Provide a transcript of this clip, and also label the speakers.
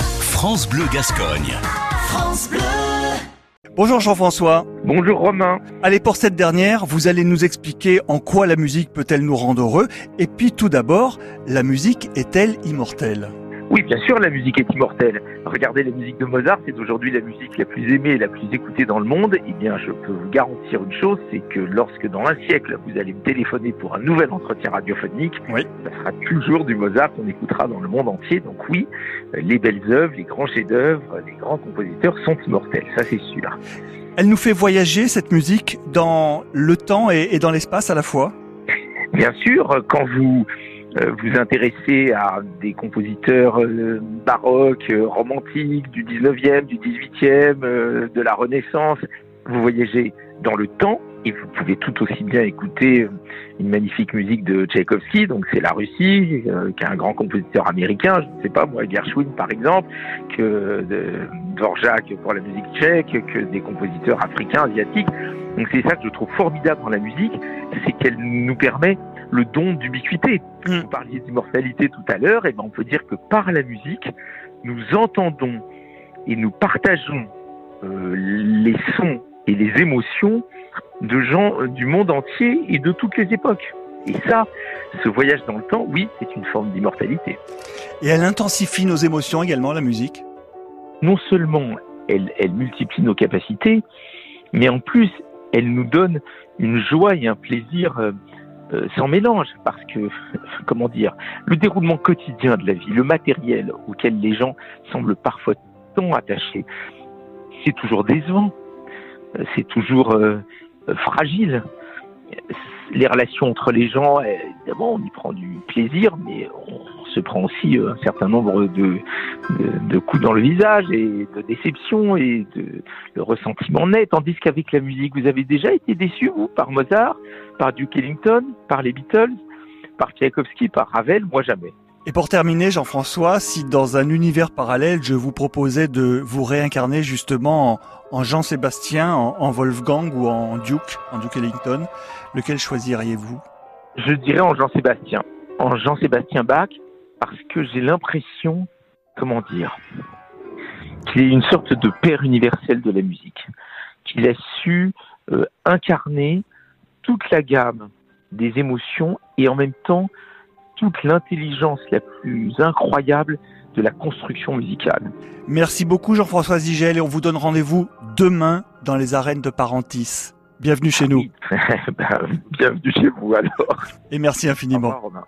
Speaker 1: France Bleu Gascogne.
Speaker 2: France Bleu.
Speaker 3: Bonjour Jean-François.
Speaker 4: Bonjour Romain.
Speaker 3: Allez, pour cette dernière, vous allez nous expliquer en quoi la musique peut-elle nous rendre heureux. Et puis tout d'abord, la musique est-elle immortelle?
Speaker 4: Oui, bien sûr, la musique est immortelle. Regardez la musique de Mozart, c'est aujourd'hui la musique la plus aimée et la plus écoutée dans le monde. Eh bien, je peux vous garantir une chose, c'est que lorsque dans un siècle, vous allez me téléphoner pour un nouvel entretien radiophonique,
Speaker 3: Oui.
Speaker 4: ça sera toujours du Mozart qu'on écoutera dans le monde entier. Donc oui, les belles œuvres, les grands chefs-d'œuvre, les grands compositeurs sont immortels, ça c'est sûr.
Speaker 3: Elle nous fait voyager, cette musique, dans le temps et, dans l'espace à la fois?
Speaker 4: Bien sûr, quand vous vous intéressez à des compositeurs euh, baroques, euh, romantiques, du 19e, du 18e, euh, de la Renaissance, vous voyagez dans le temps et vous pouvez tout aussi bien écouter euh, une magnifique musique de Tchaïkovski, donc c'est la Russie, euh, qui est un grand compositeur américain, je ne sais pas moi, Gershwin par exemple, que de Dvorak pour la musique tchèque, que des compositeurs africains, asiatiques. Donc c'est ça que je trouve formidable dans la musique, c'est qu'elle nous permet le don d'ubiquité.
Speaker 3: Mm.
Speaker 4: Vous parliez d'immortalité tout à l'heure, et ben on peut dire que par la musique, nous entendons et nous partageons euh, les sons et les émotions de gens euh, du monde entier et de toutes les époques. Et ça, ce voyage dans le temps, oui, c'est une forme d'immortalité.
Speaker 3: Et elle intensifie nos émotions également, la musique?
Speaker 4: Non seulement elle, elle multiplie nos capacités, mais en plus, elle nous donne une joie et un plaisir euh, sans mélange, parce que, comment dire, le déroulement quotidien de la vie, le matériel auquel les gens semblent parfois tant attachés, c'est toujours décevant, Euh, c'est toujours euh, fragile. Les relations entre les gens, euh, évidemment, on y prend du plaisir, mais on se prend aussi euh, un certain nombre de, de, de coups dans le visage et de déception et de, de ressentiment net. Tandis qu'avec la musique, vous avez déjà été déçu, vous, par Mozart, par Duke Ellington, par les Beatles, par Tchaïkovski, par Ravel, moi jamais.
Speaker 3: Et pour terminer, Jean-François, si dans un univers parallèle, je vous proposais de vous réincarner justement en, en Jean-Sébastien, en, en Wolfgang ou en Duke, en Duke Ellington, lequel choisiriez-vous?
Speaker 4: Je dirais en Jean-Sébastien. En Jean-Sébastien Bach, parce que j'ai l'impression, comment dire, qu'il est une sorte de père universel de la musique. Qu'il a su euh, incarner toute la gamme des émotions et en même temps toute l'intelligence la plus incroyable de la construction musicale.
Speaker 3: Merci beaucoup Jean-François Zigel et on vous donne rendez-vous demain dans les arènes de Parentis. Bienvenue chez nous
Speaker 4: Ben, bienvenue chez vous alors.
Speaker 3: et merci
Speaker 4: Au
Speaker 3: infiniment.
Speaker 4: revoir, Romain.